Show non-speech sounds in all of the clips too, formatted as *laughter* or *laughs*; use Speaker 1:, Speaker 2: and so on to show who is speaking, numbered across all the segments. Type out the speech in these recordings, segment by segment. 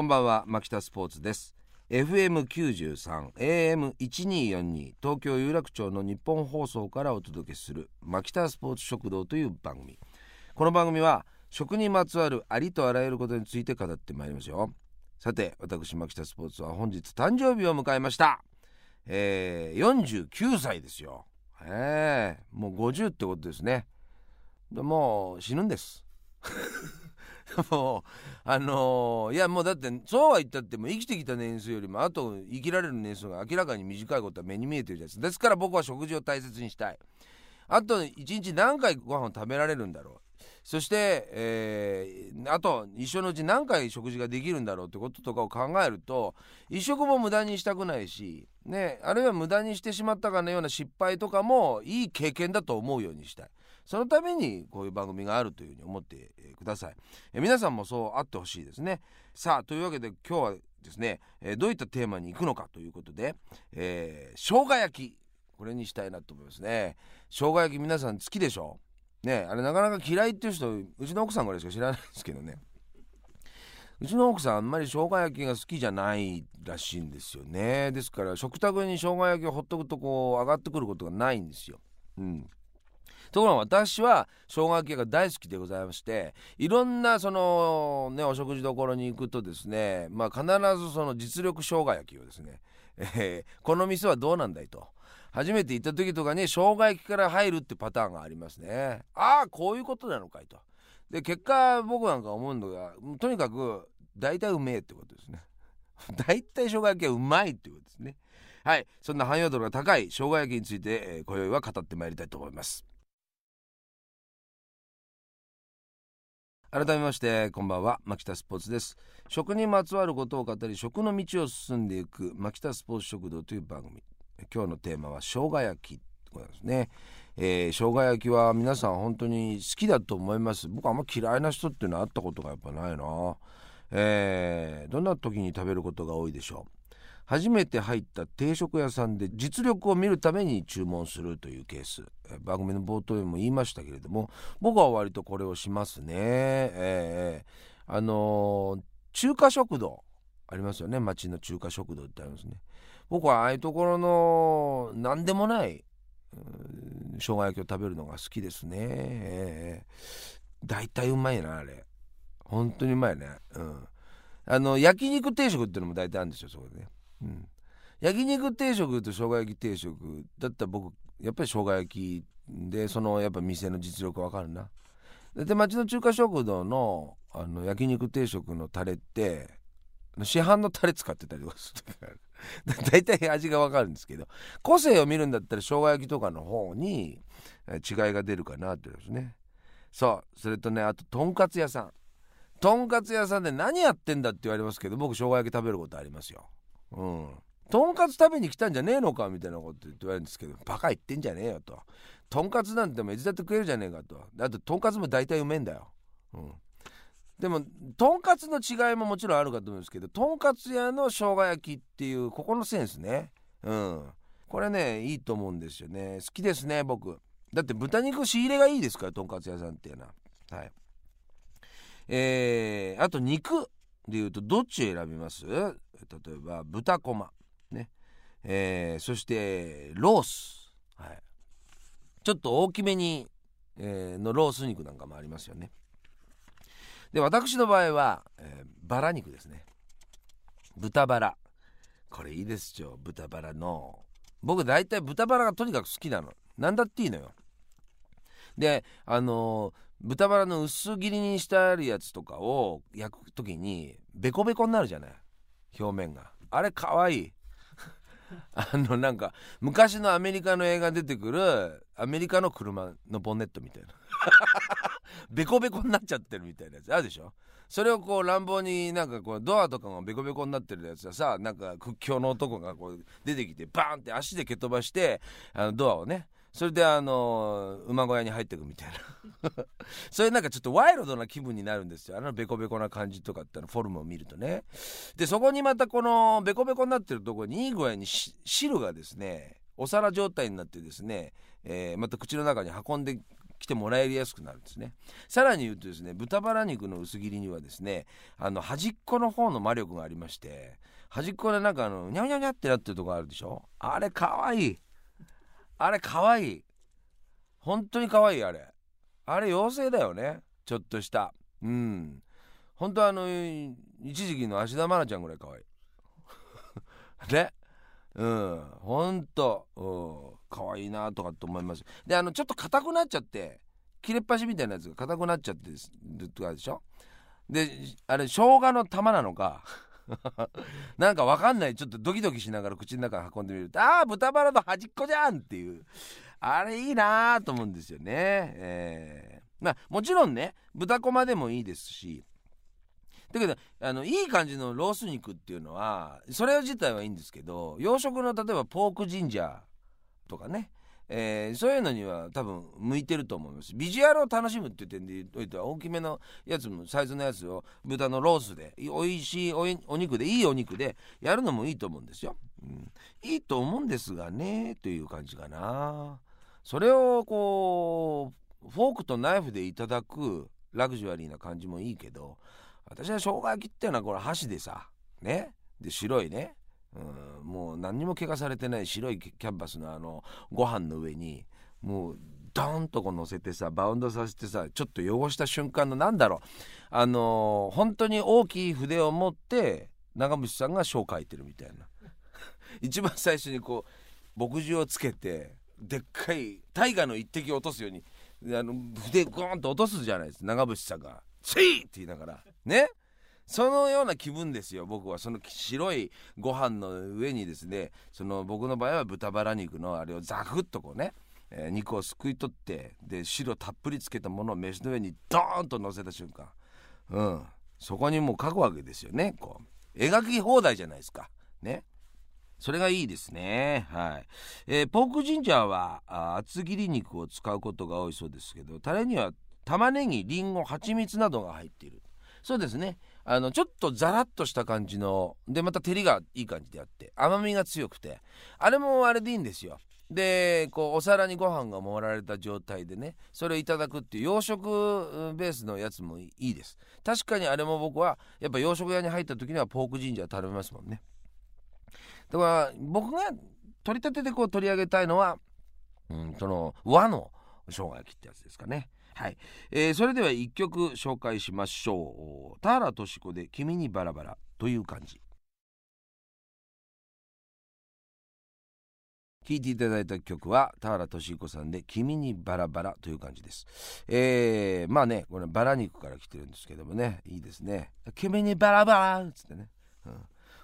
Speaker 1: こんばんは牧田スポーツです。FM93 AM1242 東京有楽町の日本放送からお届けする牧田スポーツ食堂という番組。この番組は食にまつわるありとあらゆることについて語ってまいりますよ。さて私牧田スポーツは本日誕生日を迎えました。えー、49歳ですよ。えー、もう50ってことですね。もう死ぬんです。もうあのー、いやもうだってそうは言ったっても生きてきた年数よりもあと生きられる年数が明らかに短いことは目に見えてるじゃないですか。ですから僕は食事を大切にしたい。あと1日何回ご飯を食べられるんだろう。そして、えー、あと一生のうち何回食事ができるんだろうってこととかを考えると一食も無駄にしたくないし、ね、あるいは無駄にしてしまったかのような失敗とかもいい経験だと思うようにしたい。そのためにこういう番組があるというふうに思ってください、え、皆さんもそうあってほしいですね。さあというわけで今日はですね、え、どういったテーマに行くのかということで、えー、生姜焼き。これにしたいなと思いますね。生姜焼き皆さん好きでしょねあれなかなか嫌いっていう人うちの奥さんぐらいしか知らないですけどね。うちの奥さんあんまり生姜焼きが好きじゃないらしいんですよね。ですから食卓に生姜焼きをほっとくとこう上がってくることがないんですよ。うん。ところが私は生姜焼きが大好きでございましていろんなそのねお食事処に行くとですねまあ必ずその実力生姜焼きをですね、えー、この店はどうなんだいと。初めて行った時とかに生姜焼きから入るってパターンがありますね。ああこういうことなのかいと。で結果僕なんか思うのがとにかく大体うめえってことですね。*laughs* 大体生姜焼きはうまいっていうことですね。はいそんな汎用度が高い生姜焼きについて、えー、今宵は語ってまいりたいと思います。改めましてこんばんは。牧田スポーツです。食にまつわることを語り食の道を進んでいく牧田スポーツ食堂という番組。今日のテーマは生姜焼きことですね、えー、生姜焼きは皆さん本当に好きだと思います。僕あんま嫌いな人っていうのは会ったことがやっぱないな。えー、どんな時に食べることが多いでしょう？初めて入った定食屋さんで実力を見るために注文するというケース。番組の冒頭でも言いましたけれども僕は割とこれをしますね。えー、あのー、中華食堂ありますよね。町の中華食堂ってありますね。僕はああいうところの何でもない生姜焼きを食べるのが好きですね、えー、だいたいうまいなあれ。本当にうまいね。うん。あの焼肉定食っていうのも大体あるんですよそこでね、うん、焼肉定食と生姜焼き定食だったら僕やっぱり生姜焼きでそのやっぱ店の実力わかるな。で町の中華食堂のあの焼肉定食のタレって市販のタレ使ってたりとかする *laughs* 大体味がわかるんですけど個性を見るんだったら生姜焼きとかの方に違いが出るかなってですね。そう。それとねあととんかつ屋さん。とんかつ屋さんで何やってんだって言われますけど僕生姜焼き食べることありますよ。うん。とんかつ食べに来たんじゃねえのかみたいなこと言われるんですけどバカ言ってんじゃねえよと。とんかつなんてもいつだって食えるじゃねえかと。あととんかつも大体うめえんだよ。うん。でもとんかつの違いももちろんあるかと思うんですけどとんかつ屋の生姜焼きっていうここのセンスね。うん。これねいいと思うんですよね。好きですね僕。だって豚肉仕入れがいいですからとんかつ屋さんっていうのは。はい。えー、あと肉でいうとどっち選びます？例えば豚こまね。えー、そしてロース、はい、ちょっと大きめに、えー、のロース肉なんかもありますよね。で私の場合は、えー、バラ肉ですね。豚バラ。これいいですよ。豚バラの。僕大体豚バラがとにかく好きなの。何だっていいのよ。であのー、豚バラの薄切りにしてあるやつとかを焼く時にベコベコになるじゃない。表面が。あれかわい。い *laughs* あのなんか昔のアメリカの映画出てくるアメリカの車のボンネットみたいな。*laughs* ベコベコになっちゃってるみたいなやつ。あるでしょ？それをこう乱暴になんかこうドアとかがベコベコになってるやつはさなんか屈強の男がこう出てきてバーンって足で蹴飛ばしてあのドアをねそれであの馬小屋に入っていくみたいな。*laughs* それなんかちょっとワイルドな気分になるんですよ。あのベコベコな感じとかってのフォルムを見るとね。でそこにまたこのベコベコになってるところにいい具合に汁がですねお皿状態になってですね、えー、また口の中に運んで来てもらいやすくなるんですね。さらに言うとですね豚バラ肉の薄切りにはですねあの端っこの方の魔力がありまして端っこでなんかあのニャニャニャってなってるとこあるでしょ？あれかわいい。あれかわい。本当にかわいあれ。あれ妖精だよね。ちょっとした。うん。本当あの一時期の芦田愛菜ちゃんぐらいかわい。*laughs* ね。うん。ほんとうん。かわいいなとかって思います。であのちょっと硬くなっちゃって切れっ端みたいなやつが硬くなっちゃってるとかでしょ？であれ生姜の玉なのか。*laughs* なんかわかんない。ちょっとドキドキしながら口の中に運んでみるとああ豚バラの端っこじゃんっていう。あれいいなーと思うんですよね。えー、まあもちろんね豚こまでもいいですし。だけどあのいい感じのロース肉っていうのはそれ自体はいいんですけど洋食の例えばポークジンジャーとかね。えー、そういうのには多分向いてると思います。ビジュアルを楽しむっていう点で言おいては大きめのやつもサイズのやつを豚のロースで美味しいお肉でいいお肉でやるのもいいと思うんですよ、うん、いいと思うんですがねという感じかな。それをこうフォークとナイフでいただくラグジュアリーな感じもいいけど私は生姜焼きっていうのはこれ箸でさね。で白いね。うん、もう何にも怪我されてない白いキャンバスのあのご飯の上にもうドーンとこう乗せてさバウンドさせてさちょっと汚した瞬間のなんだろう。あのー、本当に大きい筆を持って長渕さんが書を書いてるみたいな。*laughs* 一番最初にこう墨汁をつけてでっかい大河の一滴落とすようにあの筆ゴーンと落とすじゃないです。長渕さんが「スイー!」って言いながら。ね？そのような気分ですよ僕はその白いご飯の上にですねその僕の場合は豚バラ肉のあれをザクッとこうね、えー、肉をすくい取ってで汁たっぷりつけたものを飯の上にドーンと乗せた瞬間うんそこにもう書くわけですよねこう描き放題じゃないですかねそれがいいですね。はい。えー、ポークジンジャーは厚切り肉を使うことが多いそうですけど、タレには玉ねぎ、りんご、蜂蜜などが入っている。そうですね。あのちょっとザラッとした感じのでまた照りがいい感じであって甘みが強くてあれもあれでいいんですよ。でこうお皿にご飯が盛られた状態でねそれをいただくっていう洋食ベースのやつもいいです。確かにあれも僕はやっぱ洋食屋に入った時にはポークジンジャー食べますもんね。だから僕が取り立ててこう取り上げたいのは、うん、その和の生姜焼きってやつですかね。はい、えー、それでは1曲紹介しましょう。田原俊子で「君にバラバラ」という感じ。聴いていただいた曲は田原俊彦さんで「君にバラバラ」という感じです。えー、まあねこれバラ肉から来てるんですけどもね。いいですね「君にバラバラ」っつってね、うん、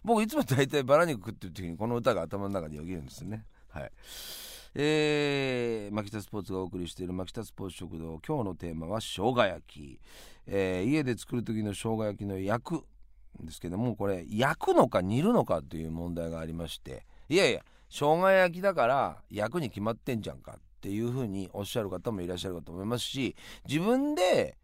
Speaker 1: 僕いつも大体バラ肉食ってる時にこの歌が頭の中によぎるんですよね。はい。えー、牧田スポーツがお送りしている牧田スポーツ食堂今日のテーマは生姜焼き、えー、家で作る時の生姜焼きの焼くですけどもこれ焼くのか煮るのかという問題がありましていやいや生姜焼きだから焼くに決まってんじゃんかっていうふうにおっしゃる方もいらっしゃるかと思いますし自分で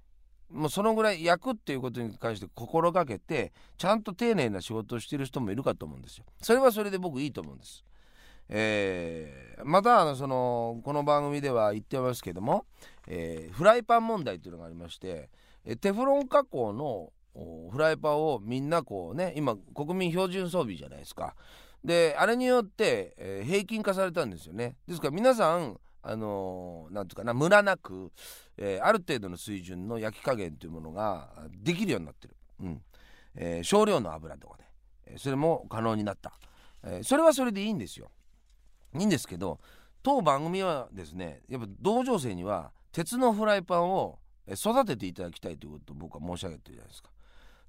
Speaker 1: もうそのぐらい焼くっていうことに関して心がけてちゃんと丁寧な仕事をしてる人もいるかと思うんですよ。それはそれで僕いいと思うんです。えー、またあのそのこの番組では言ってますけども、えー、フライパン問題というのがありましてテフロン加工のフライパンをみんなこうね今国民標準装備じゃないですか。であれによって、えー、平均化されたんですよね。ですから皆さんあのー、ていうかなムラなく、えー、ある程度の水準の焼き加減というものができるようになってる、うん。えー、少量の油とかで、それも可能になった、えー、それはそれでいいんですよ。いいんですけど当番組はですねやっぱ同情生には鉄のフライパンを育てていただきたいということを僕は申し上げてるじゃないですか。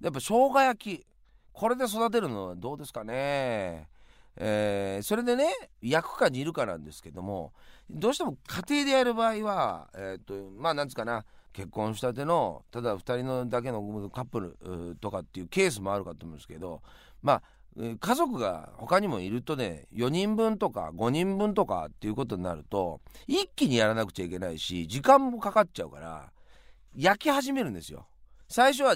Speaker 1: やっぱ生姜焼きこれで育てるのはどうですかね。えー、それでね焼くか煮るかなんですけどもどうしても家庭でやる場合は、えー、とまあなんつかな結婚したてのただ2人のだけのカップルとかっていうケースもあるかと思うんですけどまあ家族が他にもいるとね4人分とか5人分とかっていうことになると一気にやらなくちゃいけないし時間もかかっちゃうから焼き始めるんですよ。最初は、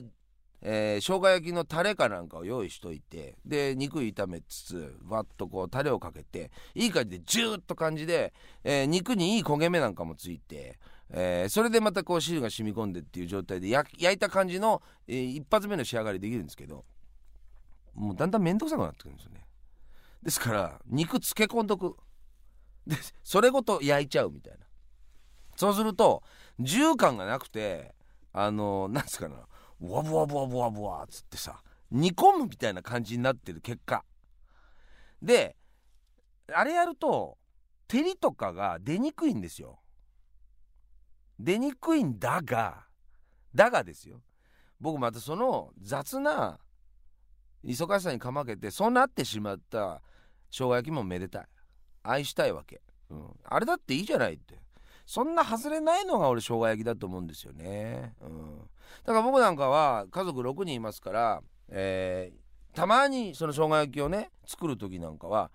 Speaker 1: えー、生姜焼きのタレかなんかを用意しといてで肉炒めつつわっとこうタレをかけていい感じでジューッと感じで、えー、肉にいい焦げ目なんかもついてえー、それでまたこう汁が染み込んでっていう状態で焼いた感じの、えー、一発目の仕上がりできるんですけどもうだんだん面倒くさくなってくるんですよね。ですから肉漬け込んどく。でそれごと焼いちゃうみたいな。そうすると重感がなくてあのなんですかなブワブワブワブワブワっつってさ煮込むみたいな感じになってる結果。であれやると照りとかが出にくいんですよ。出にくいんだがだがですよ。僕またその雑な忙しさにかまけてそうなってしまった生姜焼きもめでたい。愛したいわけ、うん、あれだっていいじゃないって。そんな外れないのが俺生姜焼きだと思うんですよね、うん、だから僕なんかは家族6人いますから、えー、たまにその生姜焼きをね作る時なんかは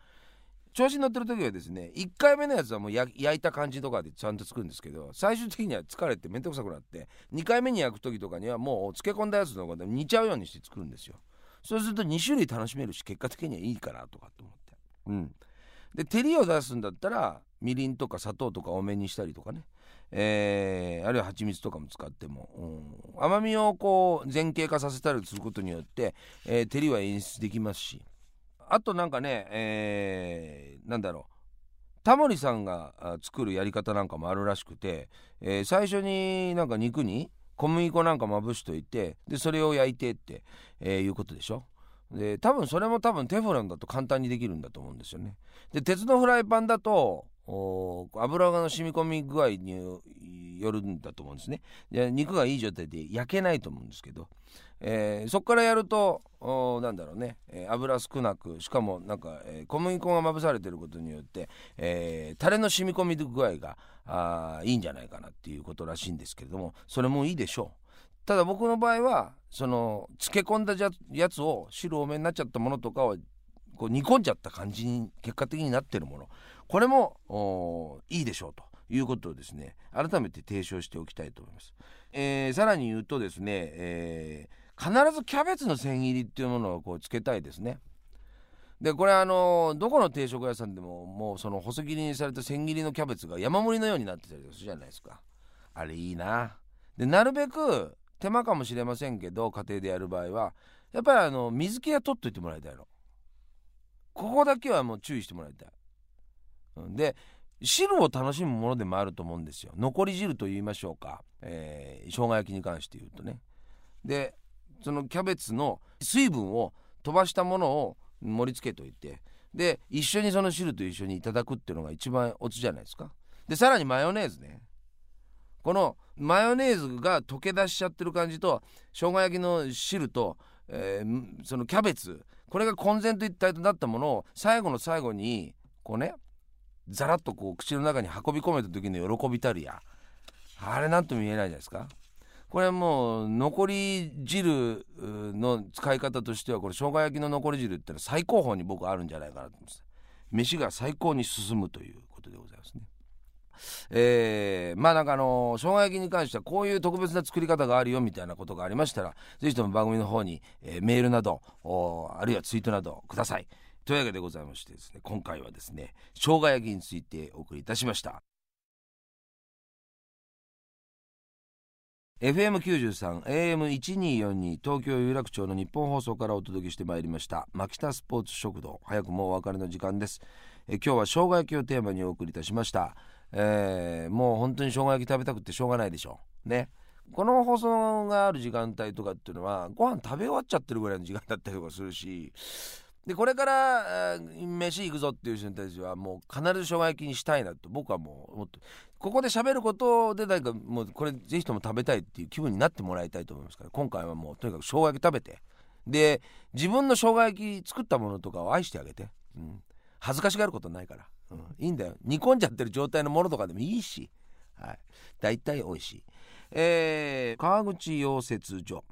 Speaker 1: 調子に乗ってる時はですね1回目のやつはもう焼いた感じとかでちゃんと作るんですけど最終的には疲れて面倒くさくなって2回目に焼く時とかにはもう漬け込んだやつの方で煮ちゃうようにして作るんですよ。そうすると2種類楽しめるし結果的にはいいかなとかって思って。うん。で照りを出すんだったらみりんとか砂糖とか多めにしたりとかね。えー、あるいは蜂蜜とかも使っても、うん、甘みをこう前傾化させたりすることによって、えー、照りは演出できますし。あとなんかね、えー、なんだろう。タモリさんが作るやり方なんかもあるらしくて、えー、最初になんか肉に小麦粉なんかまぶしといてでそれを焼いてって、えー、いうことでしょ？で多分それも多分テフロンだと簡単にできるんだと思うんですよね。で鉄のフライパンだと油がの染み込み具合によるんだと思うんですね。肉がいい状態で焼けないと思うんですけど。えー、そこからやるとなんだろうね、えー、油少なくしかもなんか、えー、小麦粉がまぶされてることによって、えー、タレの染み込み具合があいいんじゃないかなっていうことらしいんですけれどもそれもいいでしょう。ただ僕の場合はその漬け込んだやつを汁多めになっちゃったものとかをこう煮込んじゃった感じに結果的になってるもの。これもいいでしょうということをですね改めて提唱しておきたいと思います、えー、さらに言うとですね、えー必ずキャベツの千切りっていうものをこうつけたいですね。でこれあのどこの定食屋さんでももうその細切りにされた千切りのキャベツが山盛りのようになってたりするじゃないですか。あれいいな。でなるべく手間かもしれませんけど家庭でやる場合はやっぱりあの水気は取っといてもらいたいの。ここだけはもう注意してもらいたい。で汁を楽しむものでもあると思うんですよ。残り汁と言いましょうか、えー、生姜焼きに関して言うとね。でそのキャベツの水分を飛ばしたものを盛り付けといてで一緒にその汁と一緒にいただくっていうのが一番オツじゃないですか。でさらにマヨネーズね。このマヨネーズが溶け出しちゃってる感じと生姜焼きの汁と、えー、そのキャベツ。これが混然と一体となったものを最後の最後にこうねザラッとこう口の中に運び込めた時の喜びたるや。あれなんとも言えないじゃないですか。これはもう残り汁の使い方としてはこれ生姜焼きの残り汁ってのは最高峰に僕あるんじゃないかなと思います。飯が最高に進むということでございますね。えー、まあなんかあの生姜焼きに関してはこういう特別な作り方があるよみたいなことがありましたら是非とも番組の方に、えー、メールなどあるいはツイートなどください。というわけでございましてですね今回はですね生姜焼きについてお送りいたしました。FM93 AM1242 東京有楽町の日本放送からお届けしてまいりました牧田スポーツ食堂。早くもお別れの時間です。え今日は生姜焼きをテーマにお送りいたしました、えー、もう本当に生姜焼き食べたくてしょうがないでしょ。うね。この放送がある時間帯とかっていうのはご飯食べ終わっちゃってるぐらいの時間だったりとかするしでこれから飯行くぞっていう人に対してはもう必ず生姜焼きにしたいなと僕はもう思ってここで喋ることで誰かもうこれぜひとも食べたいっていう気分になってもらいたいと思いますから今回はもうとにかく生姜焼き食べてで自分の生姜焼き作ったものとかを愛してあげて、うん、恥ずかしがることないから、うん、いいんだよ。煮込んじゃってる状態のものとかでもいいし、はい、大体美味しい、えー、川口溶接所。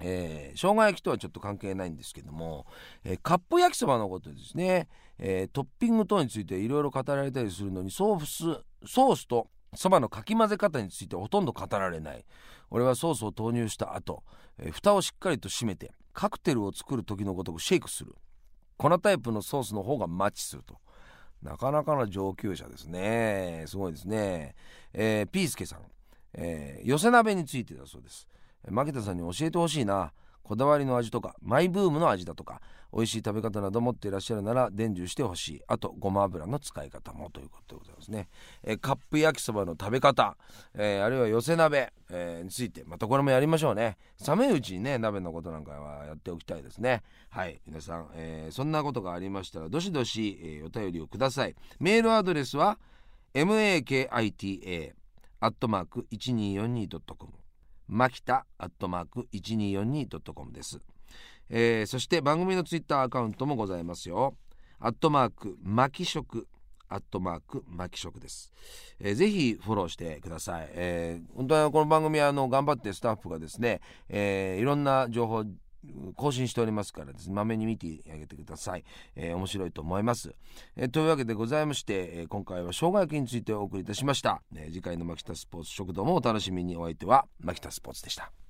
Speaker 1: えー、生姜焼きとはちょっと関係ないんですけども、えー、カップ焼きそばのことですね、えー、トッピング等についていろいろ語られたりするのにソースソースとそばのかき混ぜ方についてほとんど語られない。俺はソースを投入した後、えー、蓋をしっかりと閉めてカクテルを作る時のごとくシェイクする。粉タイプのソースの方がマッチすると。なかなかの上級者ですね。すごいですね、えー、ピースケさん、えー、寄せ鍋についてだそうです。牧田さんに教えてほしいな。こだわりの味とかマイブームの味だとか美味しい食べ方など持っていらっしゃるなら伝授してほしい。あとごま油の使い方もということでございますね、えー、カップ焼きそばの食べ方、えー、あるいは寄せ鍋、えー、についてまたこれもやりましょうね。寒いうちにね鍋のことなんかはやっておきたいですね。はい皆さん、えそんなことがありましたらどしどし、えお便りをください。メールアドレスは makita アットマーク 1242.com マキタアットマーク 1242.com です、えー、そして番組のツイッターアカウントもございますよ。アットマークマキ食アットマークマキ食です、えー、ぜひフォローしてください、えー、本当はこの番組はあの頑張ってスタッフがですね、えー、いろんな情報更新しておりますからですねまめに見てあげてください、えー、面白いと思います、えー、というわけでございまして、えー、今回は生姜焼きについてお送りいたしました、え次回の牧田スポーツ食堂もお楽しみに。お相手は牧田スポーツでした。